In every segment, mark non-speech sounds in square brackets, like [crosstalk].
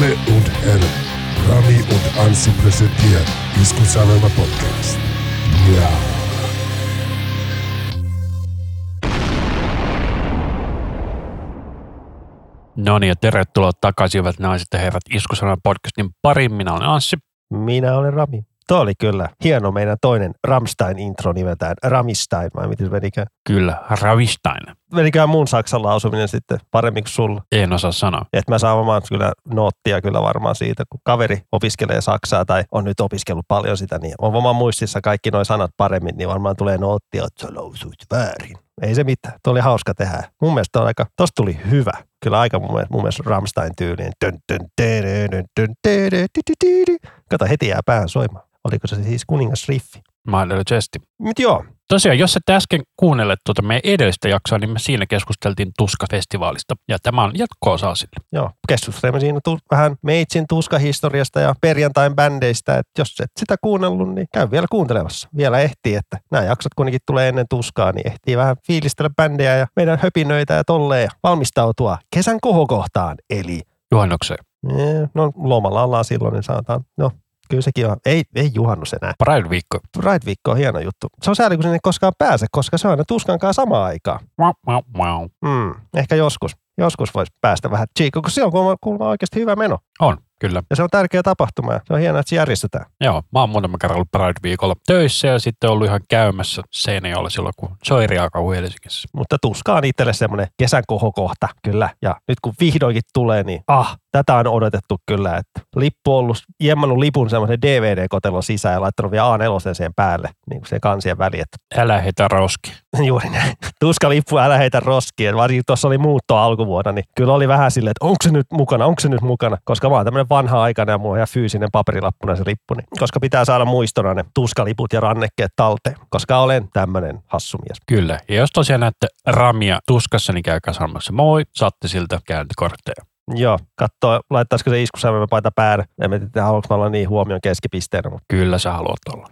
Damen und Herren, Rami und Ansi präsentiert Iskusanelma Podcast. Ja. No niin, ja tervetuloa takaisin, hyvät naiset ja herrat, Iskusanan podcastin pariin. Minä olen Anssi. Minä olen Rami. Tuo oli kyllä hieno meidän toinen Ramstein-intro nimeltään Ramistein, vai miten menikään? Kyllä, Ravistein. Menikään mun saksan lausuminen sitten paremmin kuin sulla. En osaa sanoa. Et mä saan oman kyllä noottia kyllä varmaan siitä, kun kaveri opiskelee saksaa tai on nyt opiskellut paljon sitä, niin on oman muistissa kaikki nuo sanat paremmin, niin varmaan tulee noottia, että sä lausuit väärin. Ei se mitään. Tuo oli hauska tehdä. Mun mielestä on aika, tosta tuli hyvä. Kyllä aika mun mielestä, mun mielestä Ramstein tyyliin. Kato, heti jää päähän soimaan. Oliko se siis kuningas Riffi? Mahdollisesti. Mut joo, Tosiaan, jos et äsken kuunnelleet tuota meidän edellistä jaksoa, niin me siinä keskusteltiin Tuska-festivaalista. Ja tämä on jatko-osa sille. joo. Keskustelemme siinä tu- vähän Meitsin tuskahistoriasta ja perjantain bändeistä. Et jos et sitä kuunnellut, niin käy vielä kuuntelemassa. Vielä ehtii, että nämä jaksot kuitenkin tulee ennen tuskaa, niin ehtii vähän fiilistellä bändejä ja meidän höpinöitä ja tolleen ja valmistautua kesän kohokohtaan. Eli Juhannukseen. no lomalla ollaan silloin, niin saadaan, no kyllä sekin on, ei, ei juhannus enää. Pride-viikko. Pride-viikko on hieno juttu. Se on sääli, kun sinne ei koskaan pääse, koska se on aina tuskankaan samaan aikaan. Mau, mau, mau. Mm, ehkä joskus. Joskus voisi päästä vähän chiikkoon, kun se on kuulemma, oikeasti hyvä meno. On, kyllä. Ja se on tärkeä tapahtuma ja se on hienoa, että se järjestetään. Joo, mä oon muutama kerran ollut Pride-viikolla töissä ja sitten ollut ihan käymässä Seinäjoella silloin, kun Soiri alkoi Helsingissä. Mutta tuska on itselle semmoinen kesän kohokohta, kyllä. Ja nyt kun vihdoinkin tulee, niin ah, tätä on odotettu kyllä. Että lippu on ollut, jemmannut lipun semmoisen DVD-kotelon sisään ja laittanut vielä A4 siihen päälle, niin kuin se kansien väli. Että [laughs] Älä heitä roski. Juuri näin. Tuska lippu, älä heitä roskia. Varsinkin tuossa oli muutto alkuvuonna, niin kyllä oli vähän silleen, että onko se nyt mukana, onko se nyt mukana. Koska mä oon tämmöinen vanha aikana ja mulla on ihan fyysinen paperilappuna se lippu. Niin, koska pitää saada muistona ne tuskaliput ja rannekkeet talteen. Koska olen tämmöinen hassumies. Kyllä. Ja jos tosiaan näette Ramia tuskassa, niin käykää sanomassa moi, saatte siltä käyntikortteja. Joo, katsoo, laittaisiko se iskusävelmä paita päälle. En tiedä, haluanko olla niin huomion keskipisteenä, mutta Kyllä sä haluat olla.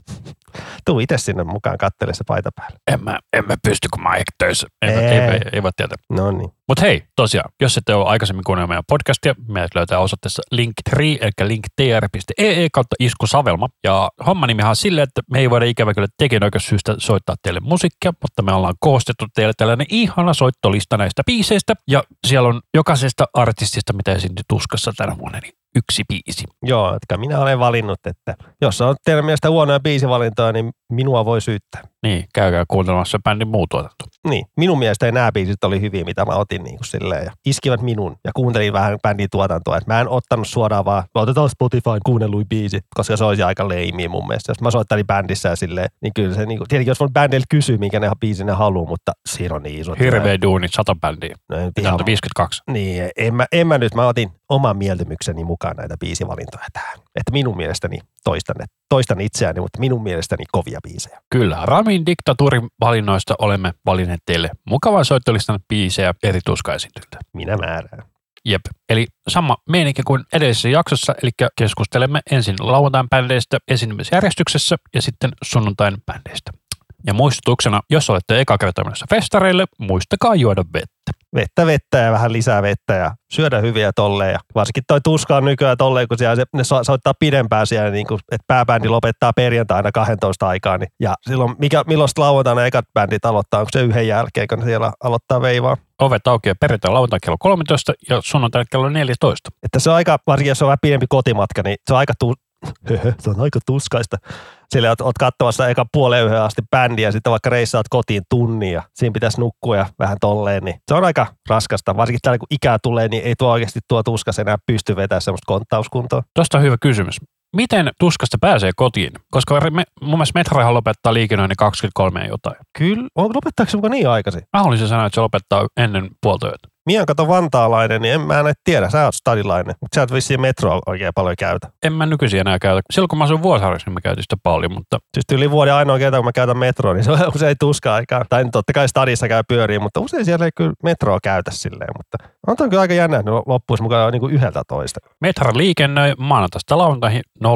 Tuu itse sinne mukaan kattele se paita päälle. En mä, en mä pysty, kun mä oon töissä. Ei, ei, Ei. voi tietää. No niin. Mutta hei, tosiaan, jos ette ole aikaisemmin kuunnellut meidän podcastia, meidät löytää osoitteessa linktree, eli linktr.ee kautta iskusavelma. Ja homma nimihan on silleen, että me ei voida ikävä kyllä tekijänoikeussyystä soittaa teille musiikkia, mutta me ollaan koostettu teille tällainen ihana soittolista näistä biiseistä. Ja siellä on jokaisesta artistista, mitä esiintyi tuskassa tänä vuonna, niin yksi biisi. Joo, että minä olen valinnut, että jos on teidän mielestä huonoja biisivalintoja, niin minua voi syyttää. Niin, käykää kuuntelemassa bändin muu tuotanto. Niin, minun mielestä nämä biisit oli hyviä, mitä mä otin niin kuin silleen, ja iskivät minun ja kuuntelin vähän bändin tuotantoa. Et mä en ottanut suoraan vaan, otetaan Spotify kuunnellui biisi, koska se olisi aika leimiä mun mielestä. Jos mä soittelin bändissä ja silleen, niin kyllä se, niin kuin, tietenkin jos mun bändiltä kysyy, minkä ne biisin ne haluaa, mutta siinä on niin iso. Hirveä duuni, sata bändiä. No, en Pitää ihan, 52. niin, en mä, en mä nyt, mä otin oman mieltymykseni mukaan näitä biisivalintoja tähän. Että minun mielestäni, toistan, toistan itseäni, mutta minun mielestäni kovia biisejä. Kyllä, Ramin diktatuurin valinnoista olemme valinneet teille mukavan soittolistan biisejä eri tuskaesiintyjiltä. Minä määrään. Jep. Eli sama meininki kuin edellisessä jaksossa, eli keskustelemme ensin lauantain bändeistä esiintymisjärjestyksessä ja sitten sunnuntain bändeistä. Ja muistutuksena, jos olette eka kertaa menossa festareille, muistakaa juoda vettä. vettä vettä ja vähän lisää vettä ja syödä hyviä tolleen. Ja varsinkin toi tuska on nykyään tolleen, kun siellä se, ne so, soittaa pidempään siellä, niin kuin, että pääbändi lopettaa perjantaina 12 aikaa. Niin, ja silloin, mikä, milloin lauantaina ekat bändit aloittaa, onko se yhden jälkeen, kun ne siellä aloittaa veivaa? Ovet aukeaa perjantai lauantai kello 13 ja sunnuntai kello 14. Että se on aika, varsinkin jos on vähän pidempi kotimatka, niin se on aika, tu- [laughs] se on aika tuskaista. Sillä oot, oot katsomassa eka puoleen yhden asti bändiä ja sitten vaikka reissaat kotiin tunnin ja siinä pitäisi nukkua ja vähän tolleen, niin se on aika raskasta. Varsinkin täällä kun ikää tulee, niin ei tuo oikeasti tuo tuskas enää pysty vetämään semmoista konttauskuntoa. Tuosta on hyvä kysymys. Miten tuskasta pääsee kotiin? Koska me, mun mielestä Metrohan lopettaa liikennöinnin 23 ja jotain. Kyllä. On, lopettaako se mukaan niin aikaisin? Mä haluaisin sanoa, että se lopettaa ennen puolta yötä. Mie on kato vantaalainen, niin en mä en tiedä. Sä oot stadilainen, mutta sä et vissiin metroa oikein paljon käytä. En mä nykyisin enää käytä. Silloin kun mä asuin Vuosaarissa, niin mä käytin sitä paljon, mutta Siis yli vuoden ainoa kerta, kun mä käytän metroa, niin se on [laughs] usein tuska aikaa. Tai totta kai stadissa käy pyöriin, mutta usein siellä ei kyllä metroa käytä silleen. Mutta on toi kyllä aika jännä, että loppuisi mukaan niin kuin yhdeltä toista. Metra liikennöi maanantaista lauantaihin 05.30-23.30,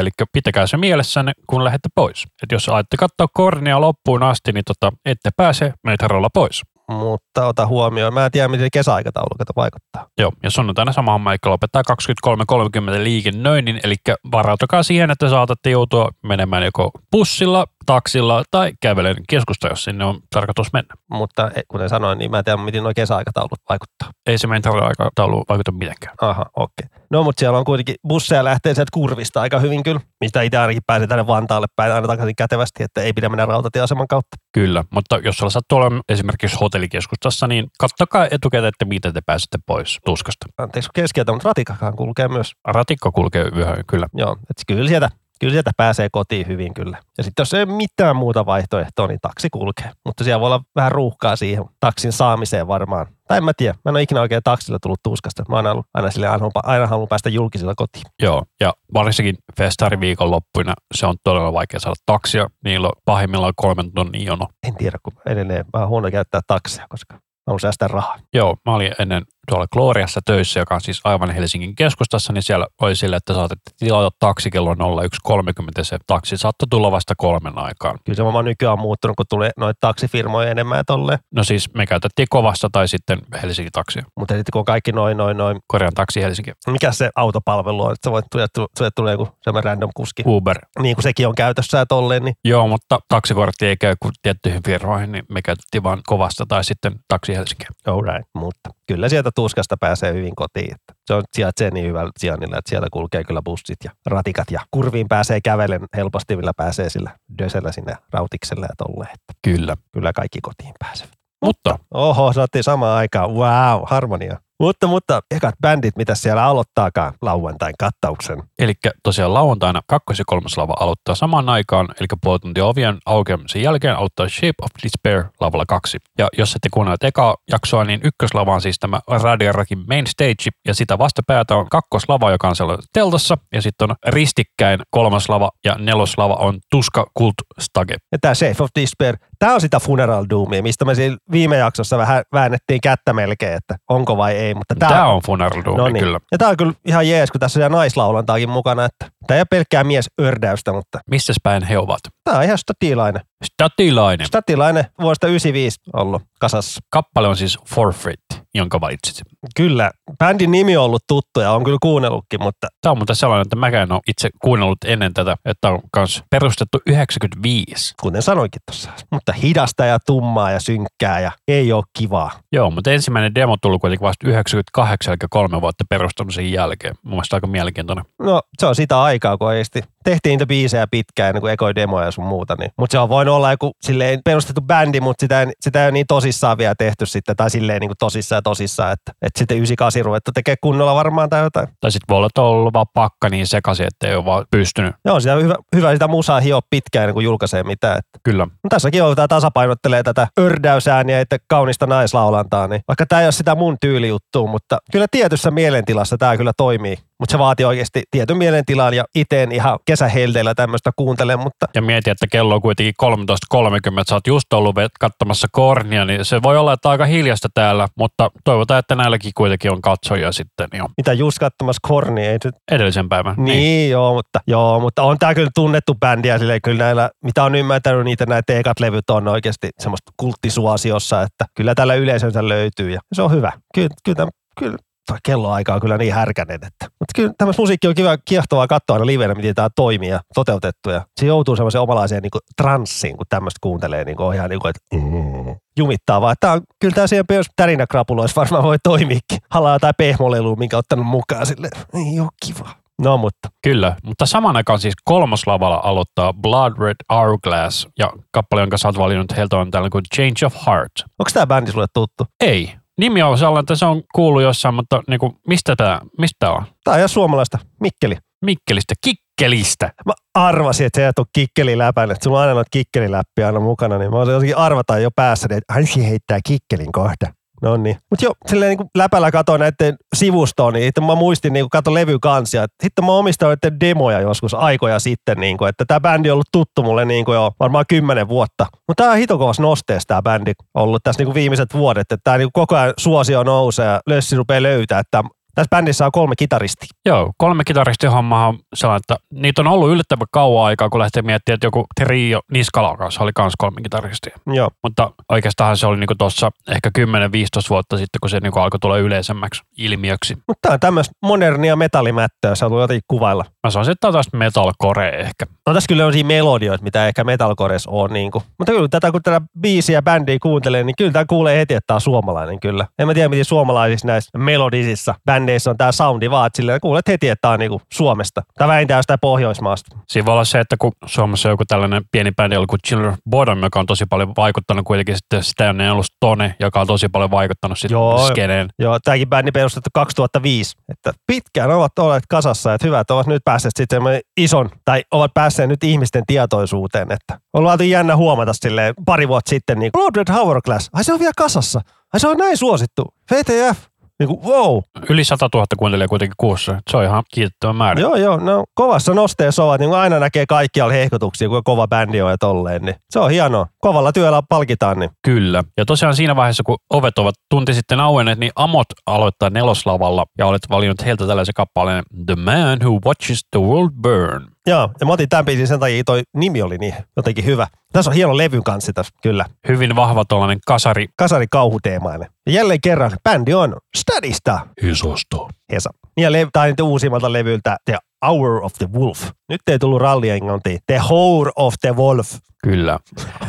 eli pitäkää se mielessänne, kun lähdette pois. Et jos ajatte katsoa kornia loppuun asti, niin tota, ette pääse Metralla pois. Mutta ota huomioon. Mä en tiedä, miten kesäaikataulu kato vaikuttaa. Joo, ja sunnuntaina sama homma, eli lopettaa 23.30 liikennöinnin, eli varautukaa siihen, että saatatte joutua menemään joko bussilla, taksilla tai kävelen keskusta, jos sinne on tarkoitus mennä. Mutta e, kuten sanoin, niin mä en tiedä, miten nuo kesäaikataulut vaikuttaa. Ei se meidän aikataulu vaikuta mitenkään. Aha, okei. Okay. No, mutta siellä on kuitenkin busseja lähtee sieltä kurvista aika hyvin kyllä, mistä itse ainakin pääsee tänne Vantaalle päin aina takaisin kätevästi, että ei pidä mennä rautatieaseman kautta. Kyllä, mutta jos sulla sattuu olemaan esimerkiksi hotellikeskustassa, niin kattokaa etukäteen, että miten te pääsette pois tuskasta. Anteeksi keskeltä, mutta ratikakaan kulkee myös. Ratikko kulkee yhä, kyllä. Joo, että kyllä sieltä kyllä sieltä pääsee kotiin hyvin kyllä. Ja sitten jos ei mitään muuta vaihtoehtoa, niin taksi kulkee. Mutta siellä voi olla vähän ruuhkaa siihen taksin saamiseen varmaan. Tai en mä tiedä. Mä en ole ikinä oikein taksilla tullut tuskasta. Mä oon ollut aina, sille, aina, aina halunnut päästä julkisilla kotiin. Joo, ja varsinkin festariviikon loppuina se on todella vaikea saada taksia. Niillä on pahimmillaan kolmen tonnin jono. En tiedä, kun edelleen vähän huono käyttää taksia, koska mä haluan säästää rahaa. Joo, mä olin ennen tuolla Gloriassa töissä, joka on siis aivan Helsingin keskustassa, niin siellä oli sille, että saatatte tilata taksi kello 01.30. Se taksi saattoi tulla vasta kolmen aikaan. Kyllä se varmaan nykyään on muuttunut, kun tulee noita taksifirmoja enemmän ja tolleen. No siis me käytettiin kovasta tai sitten Helsingin taksia. Mutta sitten kun kaikki noin, noin, noin. Korean taksi Helsinki. Mikä se autopalvelu on, että sä voit tulla, tulla, tulee joku semmoinen random kuski. Uber. Niin kuin sekin on käytössä ja tolleen. Niin. Joo, mutta taksikortti ei käy kuin tiettyihin firmoihin, niin me käytettiin vaan kovasta tai sitten taksi Helsinki. Alright, mutta kyllä sieltä tuskasta pääsee hyvin kotiin. Että se on sijaitsee niin hyvällä sijainnilla, että siellä kulkee kyllä bussit ja ratikat ja kurviin pääsee kävelen helposti, millä pääsee sillä dösellä sinne rautikselle ja tolle. Että Kyllä. Kyllä kaikki kotiin pääsevät. Mutta. Oho, saatiin samaan aikaan. Wow, harmonia. Mutta, mutta ekat bändit, mitä siellä aloittaakaan lauantain kattauksen. Eli tosiaan lauantaina kakkos- ja kolmas lava aloittaa samaan aikaan, eli puoli tuntia ovien aukeamisen jälkeen aloittaa Shape of Despair lavalla kaksi. Ja jos ette kuunnelleet eka jaksoa, niin ykköslava on siis tämä Radiarakin main stage, ja sitä vastapäätä on kakkoslava, joka on siellä teltassa, ja sitten on ristikkäin kolmas lava, ja neloslava on Tuska Kult Stage. Ja tämä Shape of Despair, tämä on sitä Funeral Doomia, mistä me viime jaksossa vähän väännettiin kättä melkein, että onko vai ei. Mutta tämä, tämä on Funeral Doom, no niin. kyllä. Ja tämä on kyllä ihan jees, kun tässä on naislaulantaakin mukana. Että tämä ei ole pelkkää mies ördäystä, mutta... Missä päin he ovat? Tämä on ihan statilainen. Statilainen. Statilainen vuodesta 95 ollut kasassa. Kappale on siis Forfeit, jonka valitsit. Kyllä. Bändin nimi on ollut tuttu ja on kyllä kuunnellutkin, mutta... Tämä on muuten sellainen, että mäkään en ole itse kuunnellut ennen tätä, että on myös perustettu 95. Kuten sanoinkin tuossa. Mutta hidasta ja tummaa ja synkkää ja ei ole kivaa. Joo, mutta ensimmäinen demo tuli kuitenkin vasta 98, eli kolme vuotta perustamisen jälkeen. Mun mielestä aika mielenkiintoinen. No, se on sitä aikaa, kun oikeasti tehtiin niitä biisejä pitkään ennen kuin ekoi demoja ja sun muuta. Niin. Mutta se on voinut olla joku silleen perustettu bändi, mutta sitä, sitä ei ole niin tosissaan vielä tehty sitten, tai silleen niin kuin tosissaan ja tosissaan, että, että sitten 98 ruvettu tekee kunnolla varmaan tai jotain. Tai sitten voi olla, että on ollut vaan pakka niin sekaisin, että ei ole vaan pystynyt. Joo, sitä on hyvä, hyvä sitä musaa hioa pitkään ennen kuin julkaisee mitään. Että. Kyllä. No, tässäkin on, tämä tasapainottelee tätä ördäysääniä ja kaunista naislaulantaa, niin vaikka tämä ei ole sitä mun tyylijuttua, mutta kyllä tietyssä mielentilassa tämä kyllä toimii. Mutta se vaatii oikeasti tietyn mielentilan ja iteen ihan kesähelteillä tämmöistä kuuntele, mutta... Ja mieti, että kello on kuitenkin 13.30, sä oot just ollut katsomassa kornia, niin se voi olla, että aika hiljasta täällä, mutta toivotaan, että näilläkin kuitenkin on katsojia sitten jo. Mitä just katsomassa kornia? Ei nyt... Edellisen päivän. Niin, niin, joo, mutta, joo, mutta on tää kyllä tunnettu bändi ja silleen kyllä näillä, mitä on ymmärtänyt, niitä näitä teekat levyt on oikeasti semmoista kulttisuosiossa, että kyllä tällä yleisönsä löytyy ja se on hyvä. Kyllä, kyllä, kyllä kelloaika on kyllä niin härkänen. Että. Mutta kyllä tämmöistä musiikki on kiva, kiehtovaa katsoa aina livenä, miten tämä toimii ja toteutettu. Ja se joutuu semmoiseen omalaiseen niin transsiin, kun tämmöistä kuuntelee, niin kuin ihan niin kuin, että mm, jumittaa vaan. Tää on, kyllä tämä siihen myös tärinäkrapuloissa varmaan voi toimiikin. Halaa tai pehmolelu, minkä ottanut mukaan sille. Ei ole kiva. No mutta. Kyllä, mutta saman aikaan siis kolmas lavalla aloittaa Blood Red Hourglass ja kappale, jonka sä oot valinnut heiltä on tällainen kuin Change of Heart. Onko tämä bändi sulle tuttu? Ei, Nimi on sellainen, että se on kuullut jossain, mutta niin kuin, mistä tämä mistä on? Tämä on ihan suomalaista. Mikkeli. Mikkelistä. Kikkelistä. Mä arvasin, että se ei tule kikkeli läpän, että sulla on aina noita kikkeliläppiä aina mukana, niin mä olisin jotenkin arvata jo päässä, että Ansi heittää kikkelin kohta. No niin. Mutta jo, silleen niin läpällä katoin näiden sivustoon, niin mä muistin, niin kato levykansia. Sitten mä omistan näiden demoja joskus aikoja sitten, niin kuin, että tämä bändi on ollut tuttu mulle niin kuin jo varmaan kymmenen vuotta. Mutta tämä on hitokovassa nosteessa tämä bändi ollut tässä niin kuin viimeiset vuodet, että tämä niin koko ajan suosio nousee ja lössi rupeaa löytää. Että Tässä bändissä on kolme kitaristia. Joo, kolme kitaristihommaa on sellainen, että niitä on ollut yllättävän kauan aikaa, kun lähtee miettimään, että joku trio Niskalan kanssa oli myös kolme kitaristia. Joo. Mutta oikeastaan se oli niinku tuossa ehkä 10-15 vuotta sitten, kun se niinku alkoi tulla yleisemmäksi ilmiöksi. Mutta tämä on tämmöistä modernia metallimättöä, se on jotenkin kuvailla. Mä sanoisin, että tämä on tästä metalcore ehkä. No tässä kyllä on siinä melodioita, mitä ehkä metalcoreissa on. Niin kuin. Mutta kyllä tätä, kun tätä biisiä bändiä kuuntelee, niin kyllä tämä kuulee heti, että tämä on suomalainen kyllä. En mä tiedä, miten suomalaisissa näissä melodisissa bändeissä on tämä soundi vaan, että silleen kuulet heti, että tämä on niin kuin Suomesta. Tai vähintään jostain Pohjoismaasta. Siinä voi olla se, että kun Suomessa on joku tällainen pieni bändi kuin Chiller Bottom, joka on tosi paljon vaikuttanut kuitenkin sitten sitä ennen ollut Stone, joka on tosi paljon vaikuttanut sitten Joo. skeneen. Joo, tämäkin bändi perustettu 2005. Että pitkään ovat olleet kasassa, että hyvät ovat nyt päässeet sitten ison, tai ovat päässeet nyt ihmisten tietoisuuteen, että on ollut jännä huomata silleen pari vuotta sitten, niin Lord Red Hourglass, ai se on vielä kasassa, ai se on näin suosittu, VTF, niin kuin, wow. Yli 100 000 kuuntelijaa kuitenkin kuussa. Se on ihan kiitettävä määrä. Joo, joo, no kovassa nosteessa ovat, niin aina näkee kaikkialla hehkutuksia, kuinka kova bändi on ja tolleen, niin se on hienoa. Kovalla työllä palkitaan, niin Kyllä. Ja tosiaan siinä vaiheessa, kun ovet ovat tunti sitten auenneet, niin Amot aloittaa neloslavalla ja olet valinnut heiltä tällaisen kappaleen The Man Who Watches the World Burn. Joo, ja mä otin tämän biisin sen takia, toi nimi oli niin jotenkin hyvä. Tässä on hieno levyn kanssa tässä, kyllä. Hyvin vahva tuollainen kasari. Kasari kauhuteemainen. Ja jälleen kerran, bändi on Stadista. Isosta. Hesa. Ja lev- tai nyt uusimmalta levyltä The Hour of the Wolf. Nyt ei tullut rallienglantiin. The Hour of the Wolf. Kyllä.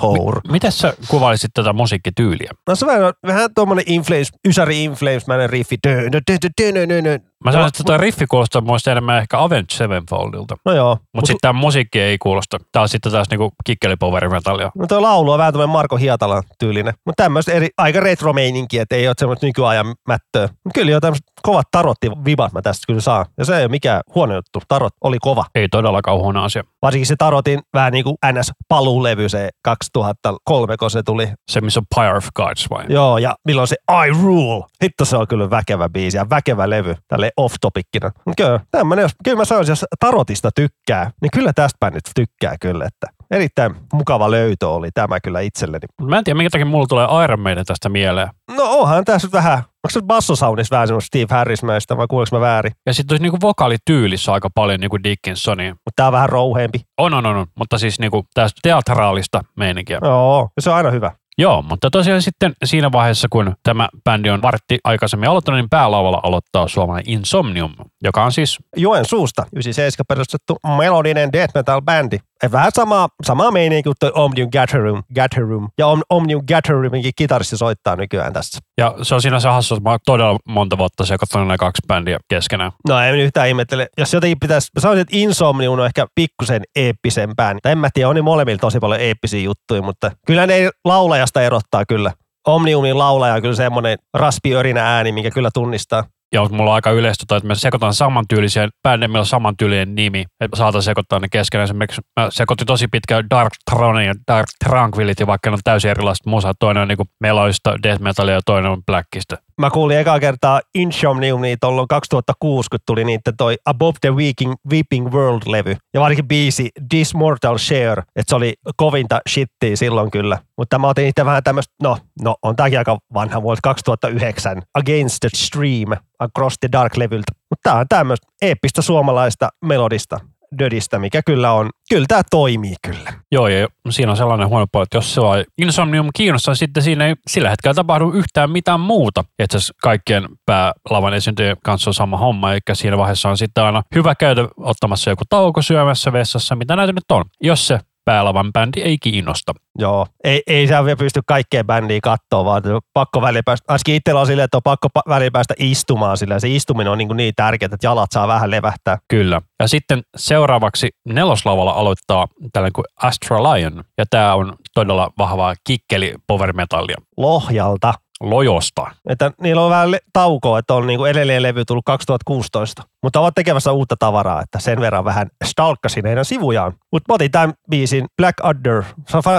Hour. Miten sä kuvailisit tätä musiikkityyliä? No se on vähän, vähän tuommoinen inflames, Ysäri inflamesmäinen riffi. Dö, dö, dö, dö, dö, dö, dö. Mä sanoin, että tuo riffi kuulostaa mun mielestä enemmän ehkä Avenged Sevenfoldilta. No joo. Mutta sitten tämä musiikki ei kuulosta. Tää on sitten taas niinku kikkelipoverimetallia. No tuo laulu on vähän tämmöinen Marko Hietalan tyylinen. Mutta tämmöistä eri, aika retro että ei ole semmoista nykyajan mättöä. Mut kyllä jo tämmöiset kovat tarotti-vibat mä tästä kyllä saan. Ja se ei ole mikään huono juttu. Tarot oli kova. Ei todellakaan huono asia. Varsinkin se tarotin vähän niin kuin NS-paluulevy se 2003, kun se tuli. Se, missä on Pyre of Gods vai? Joo, ja milloin se I Rule. Hitto se on kyllä väkevä biisi ja väkevä levy tälle off-topikkina. Kyllä, tämmönen, jos, kyllä mä sanoisin, jos tarotista tykkää, niin kyllä tästä bändistä tykkää kyllä, että erittäin mukava löytö oli tämä kyllä itselleni. Mä en tiedä, minkä takia mulla tulee Iron Maiden tästä mieleen. No onhan tässä nyt vähän, onko se bassosoundissa vähän semmoista Steve Harrismäistä vai kuuleeko mä väärin? Ja sitten olisi niinku vokaalityylissä aika paljon niinku Dickinsonia. Mutta tää on vähän rouheempi. On, on, on, on. mutta siis niinku tästä teatraalista meininkiä. Joo, se on aina hyvä. Joo, mutta tosiaan sitten siinä vaiheessa, kun tämä bändi on vartti aikaisemmin aloittanut, niin päälavalla aloittaa suomalainen Insomnium, joka on siis, Joen suusta 97 perustettu melodinen death metal bändi. Vähän sama, sama meininki kuin toi Omnium Gatherum, Gatherum. Ja Om, Omnium Gatheruminkin kitaristi soittaa nykyään tässä. ja se on siinä se hassu, että mä oon todella monta vuotta sekoittanut nämä kaksi bändiä keskenään. No ei nyt yhtään ihmettele. Jos jotenkin pitäisi, mä sanoisin, että Insomnium on ehkä pikkusen eeppisempään. Tai en mä tiedä, on niin molemmilla tosi paljon eeppisiä juttuja, mutta kyllä ne laulajasta erottaa kyllä. Omniumin laulaja on kyllä semmoinen raspiörinä ääni, minkä kyllä tunnistaa. Ja mulla on aika yleistä, että me sekoitan samantyyliseen bändin, meillä on samantyylinen nimi, että saataisiin sekoittaa ne keskenään. Esimerkiksi mä sekoitin tosi pitkään Dark Thronin ja Dark Tranquility, vaikka ne on täysin erilaiset musaa. Toinen on niinku meloista death metalia ja toinen on blackista. Mä kuulin ekaa kertaa Insomniumia tuolloin 2006, kun tuli niitä toi Above the Weeping, Weeping World-levy. Ja varsinkin biisi This Mortal Share, että se oli kovinta shittiä silloin kyllä. Mutta mä otin itse vähän tämmöistä, no, no on tääkin aika vanha vuosi 2009, Against the Stream, Across the Dark-levyltä. Mutta tää on tämmöistä eeppistä suomalaista melodista dödistä, mikä kyllä on, kyllä tää toimii kyllä. Joo, ja siinä on sellainen huono puoli, että jos se on Insomnium kiinnostaa, sitten siinä ei sillä hetkellä tapahdu yhtään mitään muuta. Itse asiassa kaikkien päälavan esiintyjien kanssa on sama homma, eikä siinä vaiheessa on sitten aina hyvä käydä ottamassa joku tauko syömässä vessassa, mitä näitä nyt on. Jos se päälavan bändi ei kiinnosta. Joo, ei, ei sä vielä pysty kaikkeen bändiin katsoa, vaan pakko välillä päästä, ainakin itsellä on silleen, että on pakko pa- välillä päästä istumaan sillä se istuminen on niin, niin tärkeää, että jalat saa vähän levähtää. Kyllä. Ja sitten seuraavaksi neloslavalla aloittaa tällainen kuin Astra Lion, ja tämä on todella vahvaa kikkeli power metallia. Lohjalta. Lojosta. Että niillä on vähän le- taukoa, että on niinku edelleen levy tullut 2016. Mutta ovat tekemässä uutta tavaraa, että sen verran vähän stalkkasin heidän sivujaan. Mutta mä otin tämän biisin Black Adder.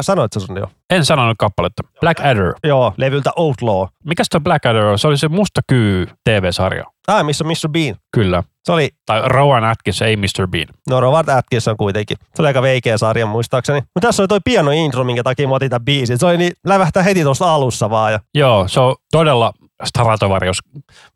Sanoit sä sun jo? En sanonut kappaletta. Black Adder. Joo, levyltä Outlaw. Mikäs tuo Black Adder on? Se oli se musta kyy TV-sarja. Ah, missä on Mr. Bean? Kyllä. Se oli, Tai Rowan Atkins, ei Mr. Bean. no Robert Atkinson kuitenkin. Se oli aika veikeä sarja muistaakseni. Mutta tässä oli toi piano intro, minkä takia mä otin tämän biisin. Se oli niin, lävähtää heti tuosta alussa vaan. Ja Joo, se on todella Stratovarius.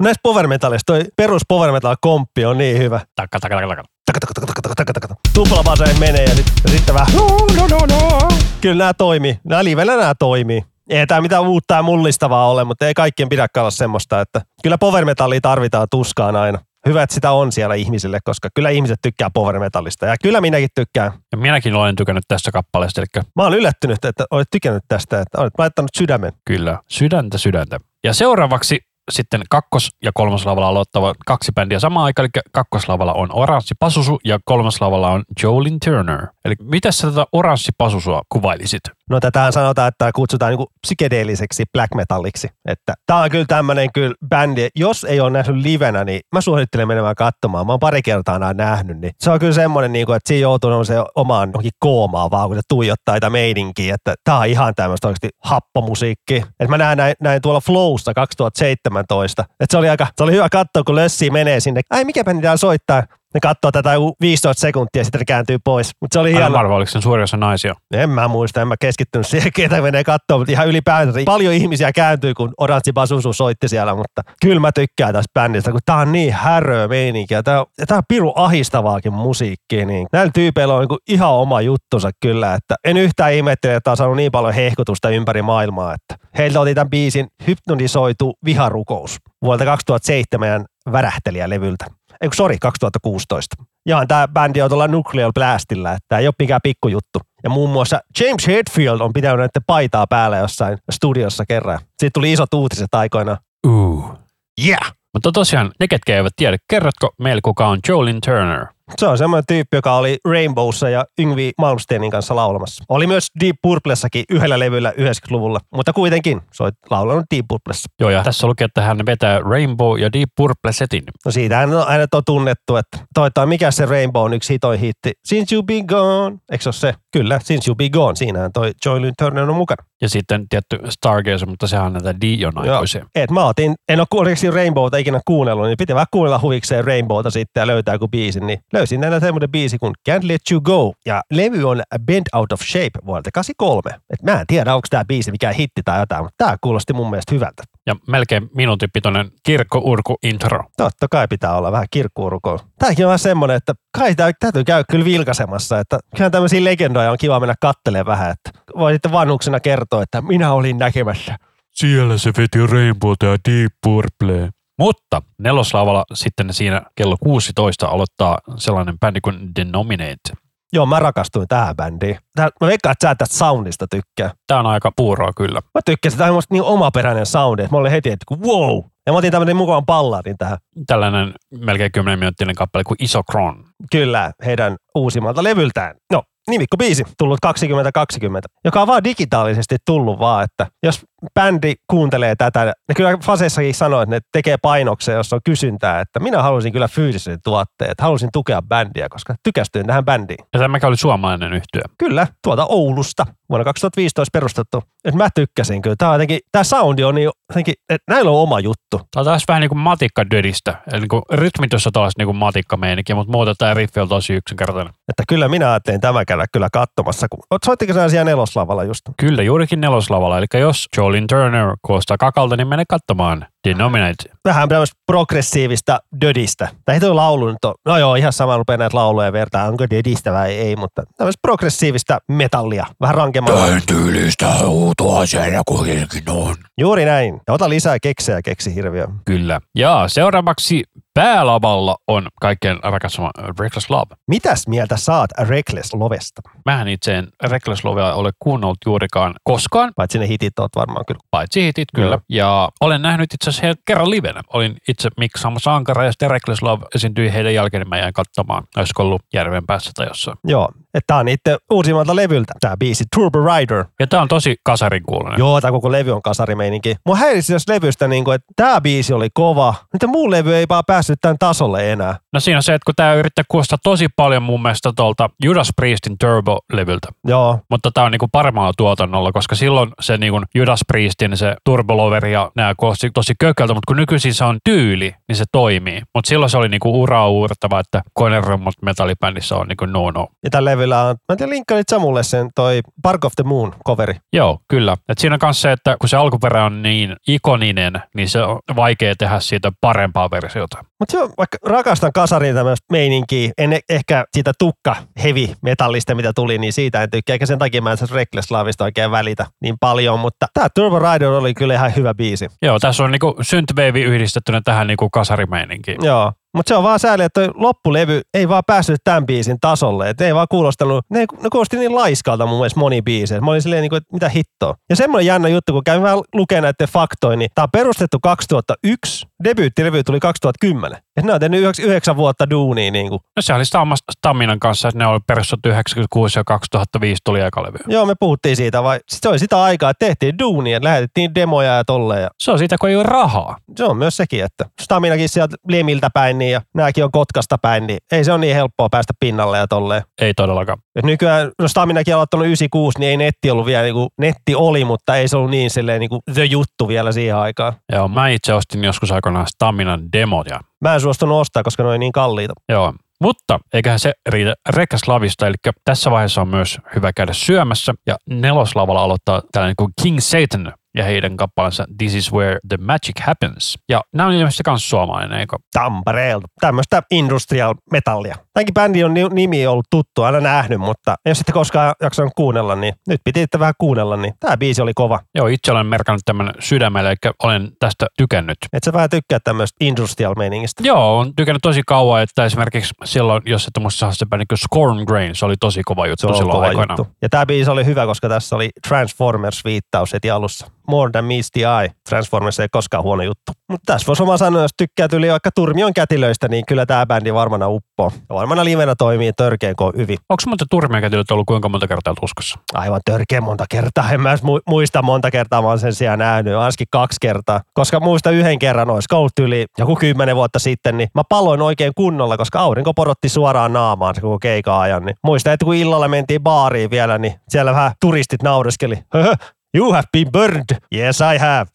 näistä power metalista, toi perus power metal komppi on niin hyvä. Takka, takka, takka, takka. Taka. Tuplabaseen menee ja, sit, ja sitten vähän. No, no, no, no. Kyllä nämä toimii. Nämä livellä nämä toimii. Ei tämä mitään uutta ja mullistavaa ole, mutta ei kaikkien pidäkään olla semmoista, että kyllä power metallia tarvitaan tuskaan aina. Hyvä, että sitä on siellä ihmisille, koska kyllä ihmiset tykkää power metallista. Ja kyllä minäkin tykkään. Ja minäkin olen tykännyt tästä kappaleesta, eli Mä oon yllättynyt, että olet tykännyt tästä, että olet laittanut sydämen. kyllä, sydäntä, sydäntä. Ja seuraavaksi sitten kakkos- ja kolmoslavalla aloittava kaksi bändiä samaan aikaan, eli kakkoslavalla on Oranssi Pasusu ja kolmoslavalla on Jolin Turner. Eli miten sä tätä Oranssi Pasusua kuvailisit? No tätähän sanotaan, että kutsutaan niin psykedeelliseksi black metalliksi. Että tää on kyllä tämmönen kyllä bändi, jos ei ole nähnyt livenä, niin mä suosittelen menemään katsomaan. Mä oon pari kertaa nää nähnyt, niin se on kyllä semmonen, niin kuin, että siinä joutuu se omaan johonkin koomaan vaan, kun se tuijottaa tätä meidinkiä, että tää on ihan tämmöistä oikeasti happomusiikki. Että mä näin, näin, näin tuolla Flowsta 2017, että se oli aika, se oli hyvä katsoa, kun Lössi menee sinne. Ai mikä bändi täällä soittaa? Ne katsoo tätä joku 15 sekuntia ja sitten ne kääntyy pois. Mutta se oli hieno. varma, oliko sen suuri osa naisia? En mä muista, en mä keskittynyt siihen, ketä menee katsomaan, mutta ihan ylipäätään. Paljon ihmisiä kääntyy, kun Oranssi Basusu soitti siellä, mutta kyllä mä tykkään tästä bändistä, kun tää on niin häröä meininkiä. Tää, on- ja tää on piru ahistavaakin musiikkia. Niin. Näillä tyypeillä on niin ihan oma juttunsa kyllä, että en yhtään ihmettele, että on saanut niin paljon hehkutusta ympäri maailmaa, että heiltä oli tämän biisin hypnotisoitu viharukous vuodelta 2007 värähtelijälevyltä. Eikö, sori, 2016. Ja tämä bändi on tuolla Nuclear Blastilla, että tämä ei ole mikään pikkujuttu. Ja muun muassa James Hetfield on pitänyt näiden paitaa päällä jossain studiossa kerran. Siitä tuli isot uutiset aikoinaan. Uh. Yeah! Mutta tosiaan, ne ketkä eivät tiedä, kerrotko meille kuka on Jolin Turner? Se on semmoinen tyyppi, joka oli Rainbowssa ja Yngvi Malmsteenin kanssa laulamassa. Oli myös Deep Purplessakin yhdellä levyllä 90-luvulla, mutta kuitenkin se oli laulanut Deep Purplessa. Joo, ja tässä lukee, että hän vetää Rainbow ja Deep Purple setin. No siitähän on aina on tunnettu, että toi, toi mikä se Rainbow on yksi hitoin hitti. Since you be gone. Eikö se ole se? Kyllä, Since you be gone. Siinähän toi Joylyn Turner on mukana. Ja sitten tietty Stargazer, mutta sehän on näitä Dion aikoisia. Et mä otin, en ole kuulleeksi Rainbowta ikinä kuunnellut, niin piti vähän kuunnella huvikseen Rainbowta sitten ja löytää joku biisin. Niin löysin näillä semmoinen biisi kuin Can't Let You Go. Ja levy on Bend Out of Shape vuodelta 83. Et mä en tiedä, onko tämä biisi mikään hitti tai jotain, mutta tämä kuulosti mun mielestä hyvältä. Ja melkein minuutin pitoinen kirkko-urku intro. Totta kai pitää olla vähän kirkkuurukoa. Tämäkin on vähän semmoinen, että kai täytyy käydä kyllä vilkaisemassa, että kyllähän tämmöisiä legendoja on kiva mennä kattelemaan vähän, että voi sitten vanhuksena kertoa, että minä olin näkemässä. Siellä se veti Rainbowta ja Deep Purple. Mutta neloslavalla sitten siinä kello 16 aloittaa sellainen bändi kuin Denominate. Joo, mä rakastuin tähän bändiin. Tää, mä veikkaan, että sä et tästä soundista tykkää. Tämä on aika puuroa kyllä. Mä tykkäsin, tämä on niin omaperäinen soundi, että mä olin heti, että wow. Ja mä otin tämmöinen mukaan palladin tähän. Tällainen melkein 10 minuuttinen kappale kuin Isokron. Kyllä, heidän uusimmalta levyltään. No, nimikko biisi, tullut 2020, joka on vaan digitaalisesti tullut vaan, että jos bändi kuuntelee tätä, ne kyllä Faseissakin sanoo, että ne tekee painoksen, jos on kysyntää, että minä halusin kyllä fyysisen tuotteet, halusin tukea bändiä, koska tykästyin tähän bändiin. Ja tämäkin oli suomalainen yhtyö. Kyllä, tuolta Oulusta, vuonna 2015 perustettu. Et mä tykkäsin kyllä. On jotenkin, tää soundi on niin jotenkin, että näillä on oma juttu. Tämä on taas vähän niin kuin matikka dödistä. Eli niin kuin rytmit, jossa taas niin kuin matikka meininki, mutta muuten tämä riffi on tosi yksinkertainen. Että kyllä minä ajattelin tämä käydä kyllä katsomassa. Kun, soittiko sinä siellä neloslavalla just? Kyllä, juurikin neloslavalla. Eli jos Jolin Turner kuulostaa kakalta, niin mene katsomaan Denominate. Vähän tämmöistä progressiivista dödistä. Tai toi laulu nyt on, no joo, ihan sama rupeaa näitä lauluja vertaa, onko dödistä vai ei, mutta tämmöistä progressiivista metallia, vähän rankemmalla. tyylistä outoa siellä kuitenkin on. Juuri näin. Ja ota lisää keksejä, keksi hirviö. Kyllä. Ja seuraavaksi päälavalla on kaikkien rakastama Reckless Love. Mitäs mieltä saat Reckless Lovesta? Mähän itse en Reckless Lovea ole kuunnellut juurikaan koskaan, Paitsi ne hitit oot varmaan kyllä. paitsi hitit kyllä. Joo. Ja olen nähnyt itse asiassa heidät kerran livenä. Olin itse miksaamassa Ankara ja sitten Reckless Love esiintyi heidän jälkeen, niin mä jäin katsomaan. Olisiko ollut järven päässä tai jossain. Joo. Että tää on niiden uusimmalta levyltä, tää biisi Turbo Rider. Ja tää on tosi kasarin kuulunen. Joo, tää koko levy on kasarimeininki. Mua häirisi tässä levystä, niin kuin, että tää biisi oli kova, mutta muu levy ei vaan päässyt tämän tasolle enää. No siinä on se, että kun tää yrittää kuulostaa tosi paljon mun mielestä tuolta Judas Priestin Turbo-levyltä. Joo, Mutta tää on niinku paremmalla tuotannolla, koska silloin se niinku Judas Priestin se Turboloveri ja nämä kuulosti tosi kököltä, mutta kun nykyisin se on tyyli, niin se toimii. Mutta silloin se oli niinku uraa uurtava, että konerummut metallibändissä on niinku no no. ja tällä levyllä on, mä en tiedä, linkkalit sä mulle sen toi Park of the Moon coveri. Joo, kyllä. Et siinä myös se, että kun se alkuperä on niin ikoninen, niin se on vaikea tehdä siitä parempaa versiota. Mutta joo, vaikka rakastan kasarin tämmöistä meininkiä, en e- ehkä siitä tukka heavy metallista, mitä tuli, niin siitä en tykkää. Eikä sen takia mä en Reckless Lavista oikein välitä niin paljon, mutta tämä Turbo Rider oli kyllä ihan hyvä biisi. Joo, tässä on niinku synthwave yhdistettynä tähän niinku kasarimeininkiin. Joo. Mutta se on vaan sääli, että toi loppulevy ei vaan päässyt tämän biisin tasolle. Et ei vaan kuulostanut, ne, ne kuulosti niin laiskalta mun mielestä moni biisi. Mä olin silleen, niin kuin, että mitä hittoa. Ja semmoinen jännä juttu, kun kävin vähän lukemaan näiden faktoja, niin tää on perustettu 2001, debyyttilevy tuli 2010. Ja ne on tehnyt yhdeksän, yhdeksän vuotta duunia. Niin kuin. No se oli sama Staminan kanssa, että ne oli perustettu 96 ja 2005 tuli eka levy. Joo, me puhuttiin siitä, vai se oli sitä aikaa, että tehtiin duunia, lähetettiin demoja ja tolleen. Ja Se on siitä, kun ei ole rahaa. se on myös sekin, että Staminakin sieltä Lemiltä päin niin, ja nämäkin on Kotkasta päin, niin ei se ole niin helppoa päästä pinnalle ja tolleen. Ei todellakaan. Et nykyään, no Staminakin on aloittanut 96, niin ei netti ollut vielä, niin kuin, netti oli, mutta ei se ollut niin silleen niin kuin the juttu vielä siihen aikaan. Joo, mä itse ostin joskus aikoinaan Staminan demot ja Mä en suostunut ostaa, koska ne oli niin kalliita. Joo. Mutta eiköhän se riitä Rekaslavista, eli tässä vaiheessa on myös hyvä käydä syömässä. Ja neloslavalla aloittaa tällainen kuin King Satan ja heidän kappaleensa This is where the magic happens. Ja nämä on ilmeisesti myös suomalainen, eikö? Tampereelta. Tämmöistä industrial metallia. Tämänkin bändin on ni- nimi ollut tuttu, aina nähnyt, mutta jos ette koskaan jaksanut kuunnella, niin nyt piti itse vähän kuunnella, niin tämä biisi oli kova. Joo, itse olen merkannut tämän sydämelle, eli olen tästä tykännyt. Et sä vähän tykkää tämmöistä industrial meiningistä. Joo, on tykännyt tosi kauan, että esimerkiksi silloin, jos et muista se bändi kuin Scorn Grain, se oli tosi kova juttu Se silloin kova aikoinaan. juttu. Ja tämä biisi oli hyvä, koska tässä oli Transformers-viittaus heti alussa. More than meets the eye. Transformers ei koskaan huono juttu. Mutta tässä voisi oma sanoa, jos tykkää yli vaikka Turmion kätilöistä, niin kyllä tämä bändi varmana uppoo. Ja varmana livenä toimii törkeän ko- hyvin. Onko muuten turmiakätilöt ollut kuinka monta kertaa tuskassa? Aivan törkeän monta kertaa. En mä muista monta kertaa, mä oon sen sijaan nähnyt. Ainakin kaksi kertaa. Koska muista yhden kerran, olisi ollut yli joku kymmenen vuotta sitten, niin mä paloin oikein kunnolla, koska aurinko porotti suoraan naamaan se koko keikan ajan. Niin muistan, että kun illalla mentiin baariin vielä, niin siellä vähän turistit naureskeli. Höhö, you have been burned. Yes, I have.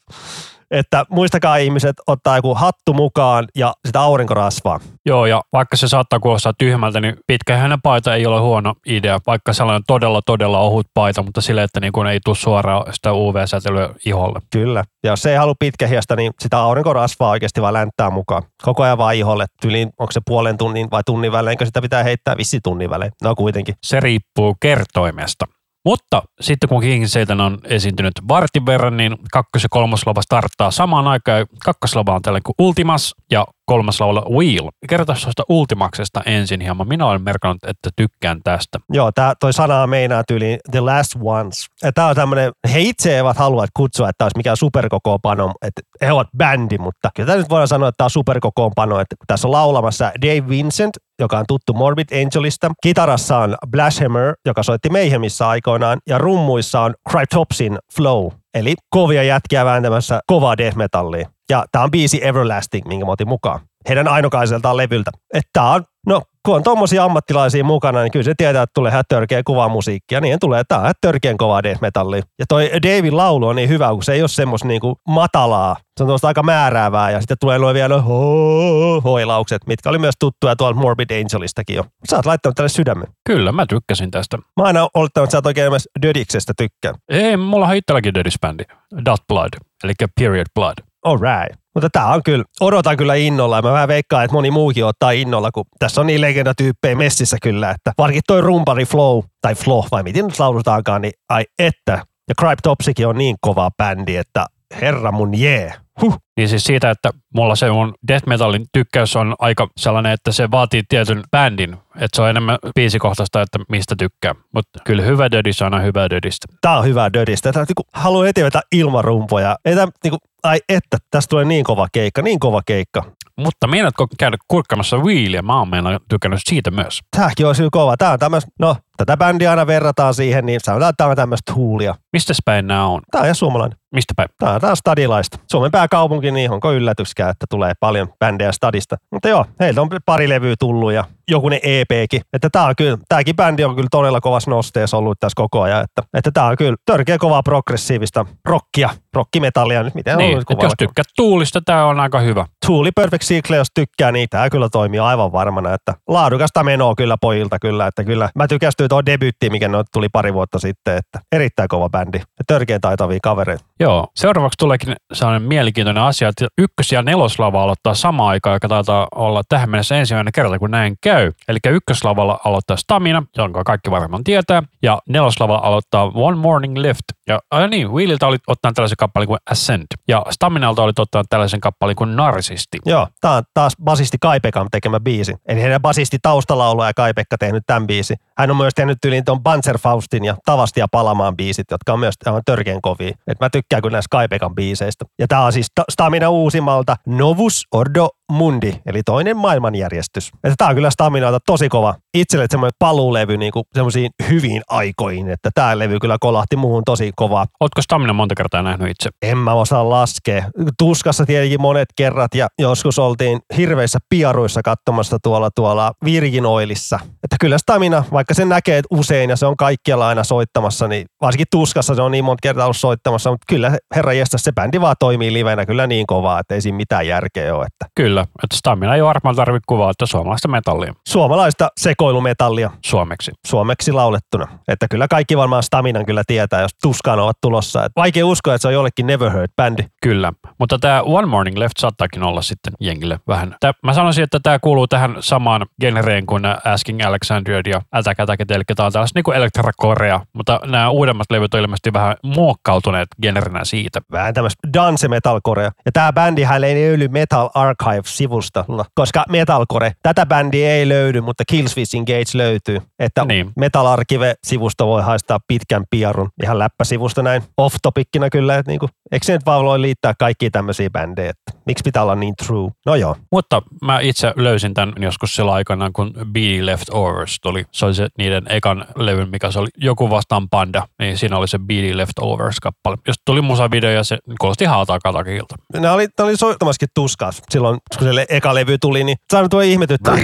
Että muistakaa ihmiset ottaa joku hattu mukaan ja sitä aurinkorasvaa. Joo, ja vaikka se saattaa kuulostaa tyhmältä, niin pitkähäinen paita ei ole huono idea, vaikka sellainen todella, todella ohut paita, mutta sille, että niin kun ei tule suoraan sitä UV-säteilyä iholle. Kyllä. Ja jos ei halua pitkähiasta, niin sitä aurinkorasvaa oikeasti vaan länttää mukaan. Koko ajan vaan iholle. Tyliin, onko se puolen tunnin vai tunnin välein, kun sitä pitää heittää vissi tunnin välein. No kuitenkin. Se riippuu kertoimesta. Mutta sitten kun King Satan on esiintynyt vartin verran, niin kakkos- ja kolmoslava starttaa samaan aikaan. ja Kakkoslava on tällainen kuin Ultimas ja kolmas laula Wheel. Kertaa tuosta Ultimaksesta ensin hieman. Minä olen merkannut, että tykkään tästä. Joo, tää, toi sana meinaa tyyliin The Last Ones. Tämä on tämmöinen, he itse eivät halua kutsua, että tämä olisi mikään superkokoonpano, että he ovat bändi, mutta kyllä nyt voidaan sanoa, että tämä on superkokoonpano, että tässä on laulamassa Dave Vincent, joka on tuttu Morbid Angelista. Kitarassa on Blashhammer, joka soitti Mayhemissa aikoinaan, ja rummuissa on Cryptopsin Flow, eli kovia jätkiä vääntämässä kovaa death metallia. Ja tämä on biisi Everlasting, minkä mä otin mukaan. Heidän ainokaiseltaan levyltä. Että tää on, no kun on tommosia ammattilaisia mukana, niin kyllä se tietää, että tulee ihan törkeä kuvaa musiikkia. Niin tulee, tää on törkeän kovaa death metallia. Ja toi Davin laulu on niin hyvä, kun se ei ole semmoista niinku matalaa. Se on tuosta aika määräävää ja sitten tulee nuo vielä ho- hoilaukset, mitkä oli myös tuttuja tuolta Morbid Angelistakin jo. Sä oot laittanut tälle sydämen. Kyllä, mä tykkäsin tästä. Mä aina olettanut, että sä oot oikein myös Dödiksestä tykkään. Ei, mulla on itselläkin Dödis-bändi. Dot Blood, eli Period Blood. Alright. Mutta tää on kyllä, odotan kyllä innolla ja mä vähän veikkaan, että moni muukin ottaa innolla, kun tässä on niin legendatyyppejä messissä kyllä, että varsinkin toi rumpari Flow, tai Flow, vai miten nyt laulutaankaan, niin ai että. Ja Cryptopsikin on niin kova bändi, että herra mun jee. Huh. Niin siis siitä, että mulla se mun death metalin tykkäys on aika sellainen, että se vaatii tietyn bändin. Että se on enemmän biisikohtaista, että mistä tykkää. Mutta kyllä hyvä dödis on aina hyvä dödistä. Tää on hyvä dödistä. Tää, niinku, haluan heti vetää ilmarumpoja. Ei tää, niinku, ai että, tästä tulee niin kova keikka, niin kova keikka. Mutta meinaatko käydä kurkkamassa Wheelia? Mä oon meillä tykännyt siitä myös. Tämäkin olisi kova. Tää on tämmöistä, no tätä bändiä aina verrataan siihen, niin sanotaan, että tämä on tämmöistä huulia. Mistä päin nämä on? Tämä on ihan suomalainen. Mistä päin? Tämä on stadilaista. Suomen pääkaupunki, niin onko yllätyskään, että tulee paljon bändejä stadista. Mutta joo, heiltä on pari levyä tullut ja jokunen EPkin. Että tää on kyllä, tääkin bändi on kyllä todella kovassa nosteessa ollut tässä koko ajan. Että, että tää on kyllä törkeä kovaa progressiivista rockia, rockimetallia. Nyt miten Niin, on jos tykkää tuulista, tämä on aika hyvä. Tuuli Perfect Cycle, jos tykkää, niin tämä kyllä toimii aivan varmana. Että laadukasta menoa kyllä pojilta kyllä. Että kyllä mä tykästyin tuo debyytti, mikä no tuli pari vuotta sitten. Että erittäin kova bändi. Ja törkeän taitavia kavereita. Joo. Seuraavaksi tuleekin sellainen mielenkiintoinen asia, että ykkös- ja neloslava aloittaa samaan aikaan, joka taitaa olla tähän mennessä ensimmäinen kerta, kun näin käy. Eli ykköslavalla aloittaa Stamina, jonka kaikki varmaan tietää, ja neloslavalla aloittaa One Morning Lift. Ja äh, niin, Wheeliltä oli ottanut tällaisen kappaleen kuin Ascend, ja Staminalta oli ottanut tällaisen kappaleen kuin Narsisti. Joo, tää on taas basisti Kaipekan tekemä biisi. Eli heidän basisti taustalaulu ja Kaipekka tehnyt tämän biisi. Hän on myös tehnyt yli tuon Panzerfaustin ja Tavasti ja Palamaan biisit, jotka on myös aivan törkeän kovia. Et mä tykkään kyllä näistä Kaipekan biiseistä. Ja tää on siis Stamina uusimmalta Novus Ordo Mundi, eli toinen maailmanjärjestys. Että tää on kyllä Staminalta tosi kova. Itselle semmoinen paluulevy niinku semmoisiin hyviin aikoihin, että tää levy kyllä kolahti muuhun tosi kovaa. Ootko Stamina monta kertaa nähnyt itse? En mä osaa laskea. Tuskassa tietenkin monet kerrat ja joskus oltiin hirveissä piaruissa katsomassa tuolla tuolla Virgin Oilissa. Että kyllä Stamina, vaikka sen näkee usein ja se on kaikkialla aina soittamassa, niin varsinkin Tuskassa se on niin monta kertaa ollut soittamassa, mutta kyllä herra jästä se bändi vaan toimii livenä kyllä niin kovaa, että ei siinä mitään järkeä ole. Että Kyllä, että Stamina ei varmaan tarvitse kuvaa, että suomalaista metallia suomalaista sekoilumetallia suomeksi. suomeksi laulettuna. Että kyllä kaikki varmaan Staminan kyllä tietää, jos tuskaan ovat tulossa. Että vaikea uskoa, että se on jollekin Never Heard-bändi. Kyllä, mutta tämä One Morning Left saattaakin olla sitten jengille vähän. Tää, mä sanoisin, että tämä kuuluu tähän samaan genreen kuin Asking Alexandria ja Attack Attack, eli tämä on tällaista niin elektrakorea, mutta nämä uudemmat levyt on ilmeisesti vähän muokkautuneet genrenä siitä. Vähän tämmöistä dance metalcorea. Ja tämä bändi ei löydy Metal Archive-sivusta, koska metalcore, tätä bändiä ei löydy, mutta Killswitch Engage löytyy. Että Niin. Metal Archive-sivusta voi haistaa pitkän piarun. Ihan läppäsivusta näin off topiccina kyllä, että niinku, eikö se nyt vaan voi liittää kaikkia tämmöisiä bändejä, että miksi pitää olla niin true? No joo, Mutta mä itse löysin tämän joskus sillä aikana, kun B Leftovers tuli. Se oli se niiden ekan levyn, mikä se oli joku vastaan panda, niin siinä oli se B Leftovers-kappale. Jos tuli musavideo ja se kuulosti haataa katakilta. ne oli, ne oli soittamassakin tuskas silloin, kun se eka levy tuli, niin saanut tuo ihmetyttää.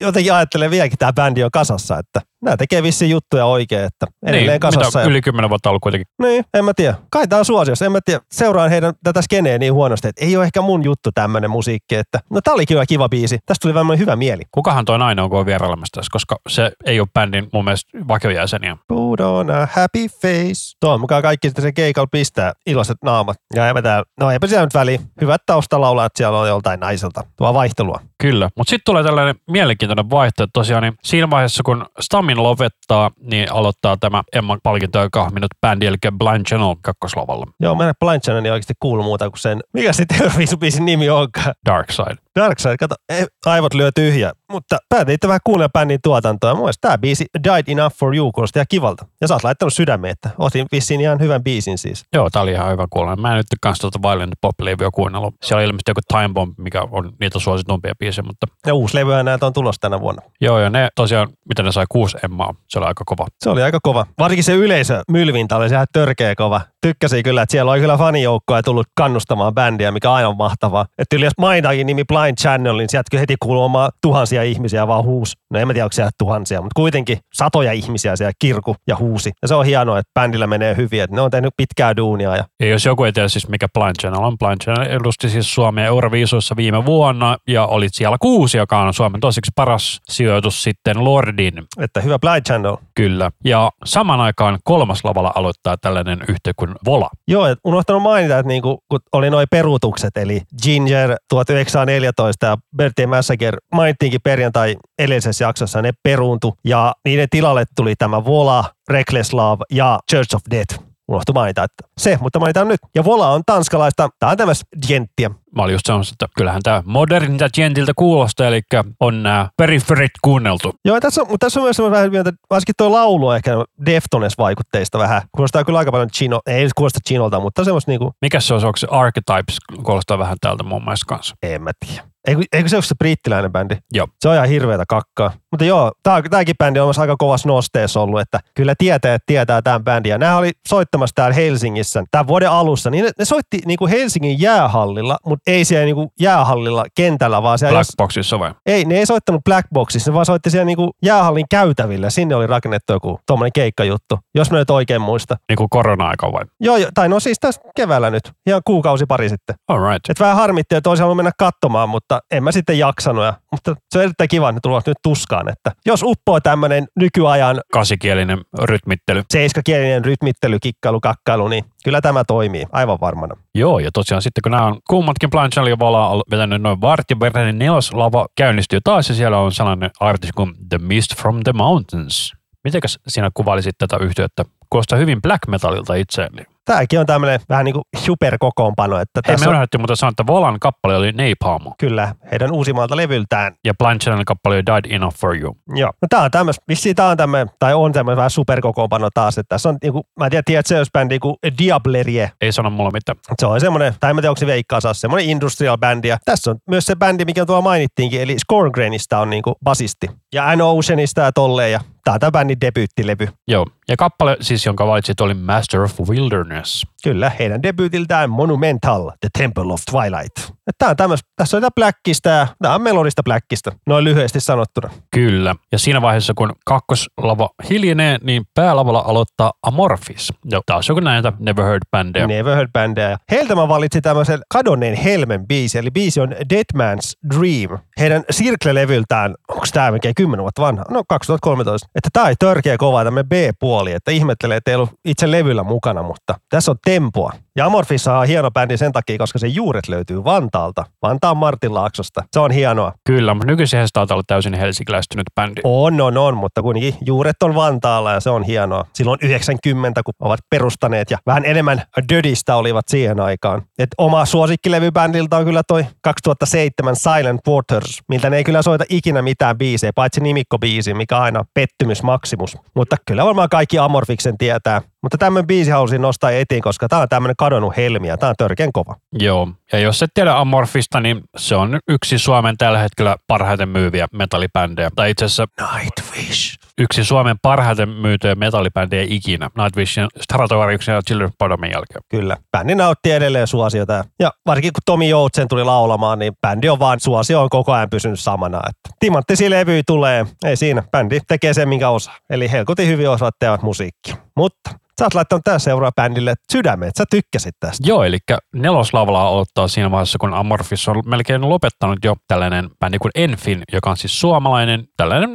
Jotenkin ajattelen vieläkin tämä bändi on kasassa, että nämä tekee vissi juttuja oikein, että edelleen niin, kasassa. mitä Ja, yli kymmenen vuotta ollut kuitenkin. niin, en mä tiedä. Kai tää on suosiossa, en mä tiedä. Seuraan heidän tätä skeneä niin huonosti, että ei ole ehkä mun juttu tämmönen musiikki, että no tää oli kyllä kiva biisi. Tästä tuli vähän hyvä mieli. Kukahan toi nainen on, kun on vierailemassa tässä, koska se ei ole bändin mun mielestä vakiojäseniä. Put on a happy face. Tuon mukaan kaikki sitten se keikalla pistää iloiset naamat. Ja eipä tää, no eipä siellä nyt väliä. Hyvät taustalaulaa, että siellä on joltain naiselta. Tuo vaihtelua. Kyllä, mutta sitten tulee tällainen mielenkiintoinen vaihtoehto tosiaan, niin siinä vaiheessa kun Stamin lopettaa, niin aloittaa tämä Emman palkintoja kahminut bändi, eli Blind Channel kakkoslavalla, Joo, mä en Blind Channel ei oikeasti kuulu muuta kuin sen. Mikä sitten Euroviisubiisin nimi onkaan? Dark Side. Darkside, kato, ei, aivot lyö tyhjä. Mutta pääteitte vähän kuunnella bändin tuotantoa. Mun mielestä tämä biisi Died Enough for You kuulosti ihan kivalta. Ja sä oot laittanut sydämeen, että otin vissiin ihan hyvän biisin siis. Joo, tää oli ihan hyvä kuulla. Mä en nyt kanssa tuota Violent Pop-levyä kuunnellut. Siellä oli ilmeisesti joku Time Bomb, mikä on niitä suositumpia biisejä, mutta Ja uusi levyä näitä on tulossa tänä vuonna. joo, ja ne tosiaan, mitä ne sai kuusi emmaa, se oli aika kova. Se oli aika kova. Varsinkin se yleisö mylvintä oli ihan törkeä kova. Tykkäsin kyllä, että siellä oli kyllä fanijoukkoja tullut kannustamaan bändiä, mikä on aivan mahtavaa. Että yli jos mainitaan nimi Blind Channel, niin sieltä kyllä heti kuuluu omaa tuhansia ihmisiä vaan huus. No en mä tiedä, onko siellä tuhansia, mutta kuitenkin satoja ihmisiä siellä kirku ja huusi. Ja se on hienoa, että bändillä menee hyvin, että ne on tehnyt pitkää duunia. Ja Ja jos joku ei tiedä siis mikä Blind Channel on, Blind Channel edusti siis Suomea Euroviisuissa viime vuonna ja oli siellä kuusi, joka on Suomen toiseksi paras sijoitus sitten Lordin. että hyvä Blind Channel. Kyllä. Ja saman aikaan kolmas lavalla aloittaa tällainen yhtiö kuin Vola. Joo, et unohtanut mainita, että niinku, kun oli noin peruutukset, eli Ginger 1914 ja Bertie Massacre mainittiinkin perjantai edellisessä jaksossa, ne peruuntu ja niiden tilalle tuli tämä Vola, Reckless Love ja Church of Death. Unohtui mainita, että se, mutta mainitaan nyt. Ja Vola on tanskalaista, tämä on tämmöistä djenttiä. Mä olin just sanomassa, että kyllähän tämä modernilta gentiltä kuulostaa, eli on nämä periferit kuunneltu. Joo, tässä on, mutta tässä on myös vähän mieltä, varsinkin tuo laulu on ehkä Deftones-vaikutteista vähän. Kuulostaa kyllä aika paljon Chino, ei kuulosta Chinolta, mutta semmoista niinku, Mikä se on, onko se Archetypes, kuulostaa vähän täältä mun mielestä kanssa. en mä tiedä. Eikö, eikö se ole se brittiläinen bändi? Joo. Se on ihan hirveätä kakkaa. Mutta joo, tää, tääkin bändi on myös aika kovassa nosteessa ollut, että kyllä tietää, että tietää tämän bändin. Ja nämä oli soittamassa täällä Helsingissä tämän vuoden alussa. Niin ne, ne soitti niinku Helsingin jäähallilla, mutta ei siellä niinku jäähallilla kentällä, vaan siellä... Blackboxissa vai? ei, ne ei soittanut Black Boxissa, ne vaan soitti siellä niinku jäähallin käytävillä. Sinne oli rakennettu joku tuommoinen keikkajuttu, jos mä nyt oikein muista. Niin kuin korona-aika vai? Joo, joo, tai no siis tässä keväällä nyt, ihan kuukausi pari sitten. All right. Et vähän harmitti, että olisi halunnut mennä katsomaan, mutta en mä sitten jaksanut. Ja, mutta se on erittäin kiva, että tulevat nyt tuskaan. Että jos uppoo tämmöinen nykyajan Kasikielinen rytmittely. seiskakielinen rytmittely, kikkailu, kakkailu, niin kyllä tämä toimii aivan varmana. Joo, ja tosiaan sitten kun nämä on kummatkin Blind Channel ja Vala on vetänyt noin vartin verran, niin neloslava käynnistyy taas ja siellä on sellainen artisti kuin The Mist from the Mountains. Mitenkäs sinä kuvailisit tätä yhteyttä? Kuulostaa hyvin black metalilta itseäni. Tämäkin on tämmöinen vähän niin kuin superkokoonpano, että Hei, me tässä on, unohdettiin mutta sanoa, että Volan kappale oli Napalm kyllä heidän uusimmalta levyltään ja Blind Channel kappale oli Died Enough for You. Joo. No tää on tämmöis, vissiin tää on tämmöinen, tai on tämmöinen vähän superkokoonpano taas, että tässä on niinku, mä en tiedä, tiedätkö se jos bändi kuin Diablerie. Ei sano mulle mitään. Se on semmoinen, tai en mä tiedä, onko se veikkaa saa semmoinen industrial bändi. Ja tässä on myös se bändi, mikä tuolla mainittiinkin, eli Scorngrainista on niinku basisti. Ja An Oceanista ja tolleen, ja tää on tää bändin debyyttilevy. Joo, ja kappale siis, jonka valitsit, oli Master of Wilderness. Kyllä, heidän debyytiltään Monumental, The Temple of Twilight. Tää on tämmöis, tässä on ja tää on melodista Blackista, noin lyhyesti sanottuna. Kyllä. Ja siinä vaiheessa, kun kakkoslava hiljenee, niin päälavalla aloittaa Amorphis. Ja taas joku näitä Never Heard-bändejä. Never Heard Bandia. Heiltä mä valitsin tämmöisen kadonneen helmen biisi, eli biisi on Dead Man's Dream. Heidän Circle-levyltään, onko tämä melkein 10 vuotta vanha? No 2013. Että tää ei törkeä kova tämmöinen B-puoli, että ihmettelee, että ei ollut itse levyllä mukana, mutta tässä on tempoa. Ja Amorphissa on hieno bändi sen takia, koska se juuret löytyy Vantaalta. Vantaan Martin Laaksosta. Se on hienoa. Kyllä, mutta nykyisin taitaa olla täysin helsinkiläistynyt bändi. On, on, on, mutta kuitenkin juuret on Vantaalla ja se on hienoa. Silloin 90, kun ovat perustaneet ja vähän enemmän dödistä olivat siihen aikaan. Et oma suosikkilevybändiltä on kyllä toi 2007 Silent Waters, miltä ne ei kyllä soita ikinä mitään biisejä, paitsi nimikkobiisi, mikä on aina pettymys maksimus. Mutta kyllä varmaan kaikki Amorfiksen tietää. Mutta tämmöinen biisi halusin nostaa etiin, koska tämä on tämmöinen kadonnut helmi ja tämä on törkeän kova. Joo, ja jos et tiedä Amorphista, niin se on yksi Suomen tällä hetkellä parhaiten myyviä metallibändejä. Tai itse asiassa Nightwish. yksi Suomen parhaiten myytyjä metallibändejä ikinä. Nightwishin, Stratovariuksen ja Children of Bodomin jälkeen. Kyllä. Bändi nautti edelleen suosiota. Ja varsinkin kun Tomi Joutsen tuli laulamaan, niin bändi on vaan, suosio on koko ajan pysynyt samana. Että timanttisia levyjä tulee, ei siinä. Bändi tekee sen, minkä osaa. Eli helkutin hyvin osaavat tehdä musiikkia. Mutta sä oot laittanut tämän seuraa bändille sydämen, että sä tykkäsit tästä. Joo, eli neloslavalla aloittaa siinä vaiheessa, kun Amorphis on melkein lopettanut jo tällainen bändi kuin Enfin, joka on siis suomalainen tällainen,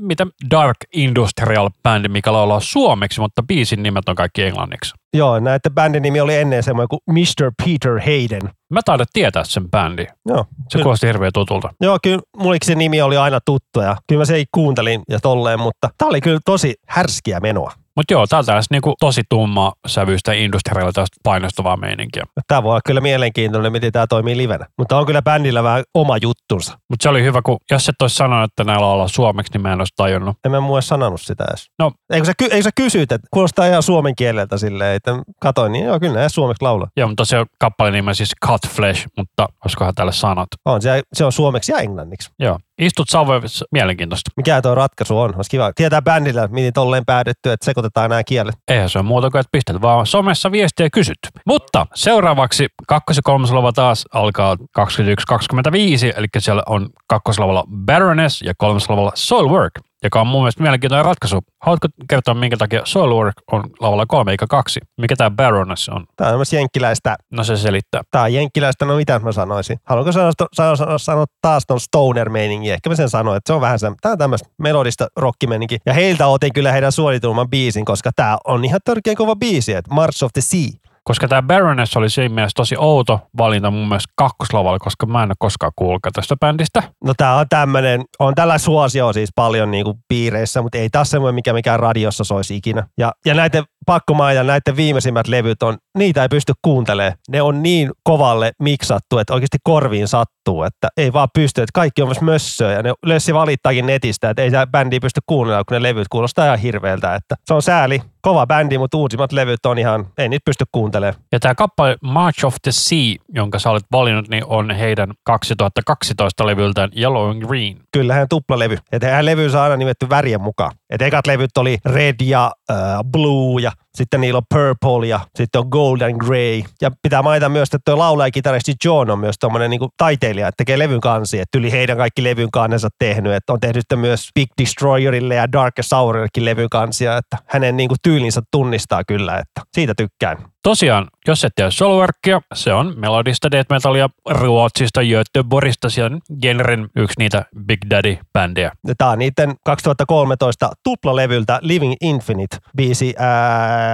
mitä Dark Industrial bändi, mikä laulaa suomeksi, mutta biisin nimet on kaikki englanniksi. Joo, näette bändin nimi oli ennen semmoinen kuin Mr. Peter Hayden. Mä taidan tietää sen bändin. Joo, Se kyllä. kuulosti hirveän tutulta. Joo, kyllä mullekin se nimi oli aina tuttu ja kyllä mä se ei kuuntelin ja tolleen, mutta tää oli kyllä tosi härskiä menoa. Mutta joo, tää on niinku tosi tumma sävyistä industrialta tästä painostavaa meininkiä. Tämä voi olla kyllä mielenkiintoinen, miten tämä toimii livenä. Mutta on kyllä bändillä vähän oma juttunsa. Mutta se oli hyvä, kun jos et olisi sanonut, että näillä ollaan suomeksi, niin mä en olisi tajunnut. En mä muu sanonut sitä edes. No. Eikö sä, ky- eikö sä kysyt, että kuulostaa ihan suomen kieleltä silleen, että katoin, niin joo, kyllä ne suomeksi laulaa. Joo, mutta se on kappale nimen siis Cut Flesh, mutta olisikohan tälle sanat. On, se, se on suomeksi ja englanniksi. Joo. Istut Savevissa, mielenkiintoista. Mikä tuo ratkaisu on? Olisi kiva tietää bändillä, miten tolleen päädytty, että sekoitetaan nämä kielet. Eihän se ole muuta kuin, että pistät vaan somessa viestiä ja kysyt. Mutta seuraavaksi kakkos- ja kolmoslava taas alkaa 21.25, eli siellä on kakkoslavalla Baroness ja kolmoslavalla Soilwork, joka on mun mielestä mielenkiintoinen ratkaisu. Haluatko kertoa, minkä takia Soilwork on lavalla kolme eikä kaksi? Mikä tämä Baroness on? Tämä on tämmöistä jenkkiläistä, No se selittää. tämä on jenkkiläistä, no mitä mä sanoisin? Haluanko sanoa, sanoa, sanoa, sanoa taas ton stoner meiningi? Ehkä mä sen sanoin, että se on vähän se, tämä on tämmöistä melodista rockimeininki. Ja heiltä otin kyllä heidän suoritumman biisin, koska tämä on ihan törkeän kova biisi, että March of the Sea. Koska tämä Baroness oli siinä mielessä tosi outo valinta mun mielestä kakkoslavalla, koska mä en ole koskaan kuullut tästä bändistä. No tää on tämmönen, on tällä suosio siis paljon niinku piireissä, mutta ei taas semmoinen, mikä mikään radiossa soisi ikinä. Ja, ja näiden pakko mainita, näiden viimeisimmät levyt on, niitä ei pysty kuuntelemaan. Ne on niin kovalle miksattu, että oikeasti korviin sattuu, että ei vaan pysty, että kaikki on myös mössöä. Ja ne lössi valittaakin netistä, että ei tämä bändi pysty kuunnella, kun ne levyt kuulostaa ihan hirveältä. Että se on sääli, kova bändi, mutta uusimmat levyt on ihan, ei niitä pysty kuuntelemaan. Ja tämä kappale March of the Sea, jonka sä olet valinnut, niin on heidän 2012 levyltään Yellow and Green. Kyllähän tuplalevy. Että eihän levy saa aina nimetty värien mukaan. Että ekat levyt oli red ja äh, blue ja sitten niillä on purple ja sitten on gold and grey. Ja pitää mainita myös, että tuo laulaja kitaristi John on myös tommonen niinku taiteilija, että tekee levyn kansi. Että yli heidän kaikki levyn kannensa tehnyt. Että on tehnyt myös Big Destroyerille ja Dark Sourillekin levyn kansia. Että hänen niinku tyylinsä tunnistaa kyllä, että siitä tykkään. Tosiaan, jos et tiedä Soulworkia, se on melodista death metalia Ruotsista, Göteborgista, se on genren yksi niitä Big Daddy-bändejä. Tämä on niiden 2013 tuplalevyltä Living Infinite biisi ää,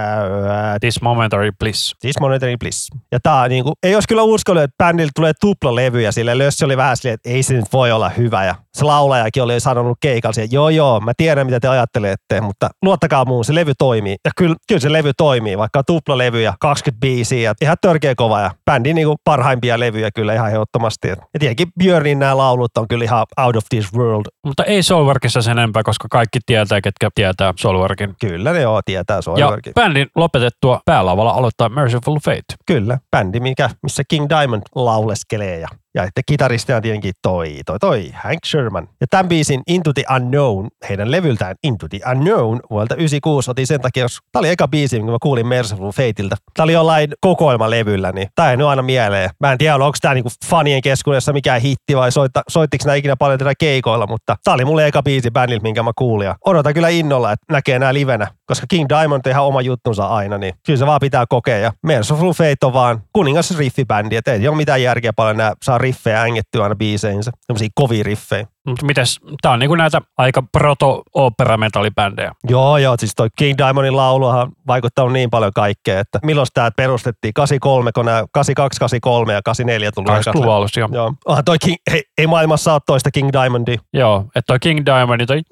This Momentary Bliss. Siis Monitoring Bliss. Ja tää niinku, ei olisi kyllä uskonut, että bändillä tulee tuplalevy ja sille Lössi oli vähän silleen, että ei se nyt voi olla hyvä. Ja se laulajakin oli sanonut keikalla että joo joo, mä tiedän mitä te ajattelette, mutta luottakaa muun, se levy toimii. Ja kyllä, kyllä se levy toimii, vaikka on tuplalevy ja 20 biisiä ja ihan törkeä kova ja bändin niinku parhaimpia levyjä kyllä ihan ehdottomasti. Ja tietenkin Björnin nämä laulut on kyllä ihan out of this world. Mutta ei Soulworkissa sen enempää, koska kaikki tietää, ketkä tietää Soulworkin. Kyllä ne joo, tietää Ja Soilworkin. Bändin lopetettua päälavalla aloittaa Merciful Fate. Kyllä, bändi, mikä, missä King Diamond lauleskelee ja, ja että kitaristina tietenkin toi, toi, toi Hank Sherman. Ja tämän biisin Into the Unknown, heidän levyltään Into the Unknown vuodelta 96 otin sen takia, jos tämä oli eka biisi, minkä mä kuulin Merciful Fateilta. Tämä oli jollain kokoelmalevyllä, niin tämä ei nyt aina mieleen. Mä en tiedä, onko tämä niinku fanien keskuudessa mikään hitti vai soitta, soittiko nämä ikinä paljon tätä keikoilla, mutta tämä oli mulle eka biisi bändiltä, minkä mä kuulin. Ja odotan kyllä innolla, että näkee nämä livenä, koska King Diamond on ihan oma juttunsa aina, niin kyllä se vaan pitää kokea. Ja Merciful Fate on vaan kuningas riffibändi, että ei ole mitään järkeä paljon nämä saa riffejä ängettyä aina biiseinsä. Sellaisia kovia riffejä. Mutta mites, tää on niinku näitä aika proto-opera-metallibändejä. Joo, joo, siis toi King Diamondin lauluhan vaikuttanut niin paljon kaikkea, että milloin tämä perustettiin? 83, kun nämä 82, 83 ja 84 tuli. ekat 80-luvun alussa, joo. Joo. Onhan toi King, ei, ei maailmassa ole toista King Diamondia. Joo, että toi King Diamond, toi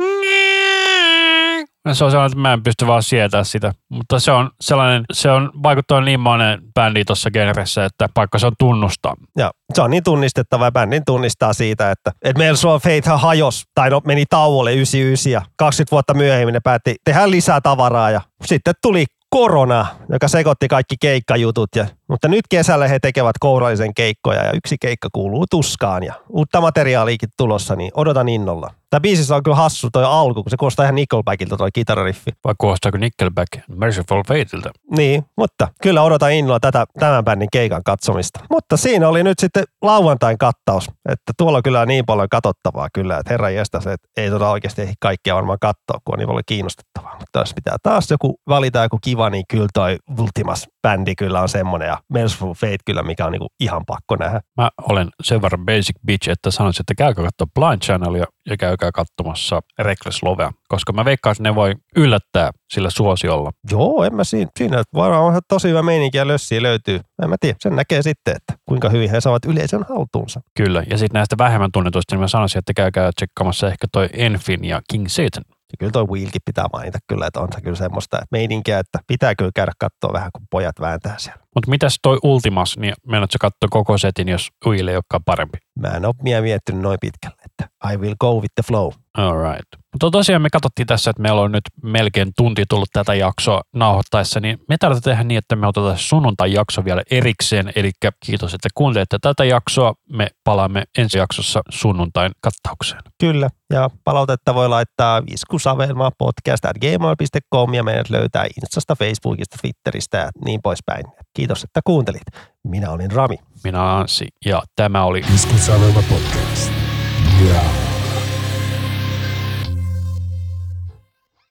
se on sellainen, että mä en pysty vaan sietämään sitä. Mutta se on sellainen, se on vaikuttaa niin monen bändi tuossa genressä, että vaikka se on tunnustaa. Ja se on niin tunnistettava ja bändin tunnistaa siitä, että, että meillä Soul Fate hajos, tai no, meni tauolle 99 ja 20 vuotta myöhemmin ne päätti tehdä lisää tavaraa ja sitten tuli korona, joka sekoitti kaikki keikkajutut. Ja, mutta nyt kesällä he tekevät kourallisen keikkoja ja yksi keikka kuuluu tuskaan ja uutta materiaaliikin tulossa, niin odotan innolla. Tämä biisissä on kyllä hassu toi alku, kun se kuulostaa ihan Nickelbackilta toi kitarariffi. Vai kuulostaako Nickelback Merciful Fateilta? Niin, mutta kyllä odotan innolla tätä tämän bändin keikan katsomista. Mutta siinä oli nyt sitten lauantain kattaus, että tuolla on kyllä niin paljon katsottavaa kyllä, että herra jästäs, että ei tota oikeasti ehdi kaikkia varmaan katsoa, kun on niin paljon kiinnostettavaa. Mutta jos pitää taas joku valita joku kiva, niin kyllä toi Ultimas bändi kyllä on semmonen ja Merciful Fate kyllä, mikä on niinku ihan pakko nähdä. Mä olen sen verran basic bitch, että sanoisin, että käykää katsoa Blind Channelia ja käykää katsomassa Reckless Lovea, koska mä veikkaan, että ne voi yllättää sillä suosiolla. Joo, en mä siinä, siinä varmaan on tosi hyvä meininki ja lössiä löytyy. En mä tiedä, sen näkee sitten, että kuinka hyvin he saavat yleisön haltuunsa. Kyllä, ja sitten näistä vähemmän tunnetuista, niin mä sanoisin, että käykää tsekkaamassa ehkä toi Enfin ja King Satan. Ja kyllä toi Wheelkin pitää mainita kyllä, että on se kyllä semmoista että meininkiä, että pitää kyllä käydä katsoa vähän, kun pojat vääntää siellä. Mutta mitäs toi Ultimas, niin meinaatko katsoa koko setin, jos Will ei olekaan parempi? Mä en ole mie- miettinyt noin pitkälle, että I will go with the flow. Alright. Mutta tosiaan me katsottiin tässä, että meillä on nyt melkein tunti tullut tätä jaksoa nauhoittaessa, niin me tarvitaan tehdä niin, että me otetaan sunnuntai-jakso vielä erikseen. Eli kiitos, että kuuntelette tätä jaksoa. Me palaamme ensi jaksossa sunnuntain kattaukseen. Kyllä, ja palautetta voi laittaa iskusavelmaa podcast at gmail.com ja meidät löytää Instasta, Facebookista, Twitteristä ja niin poispäin. Kiitos, että kuuntelit. Minä olin Rami. Minä olen Anssi ja tämä oli Iskusanelma podcast.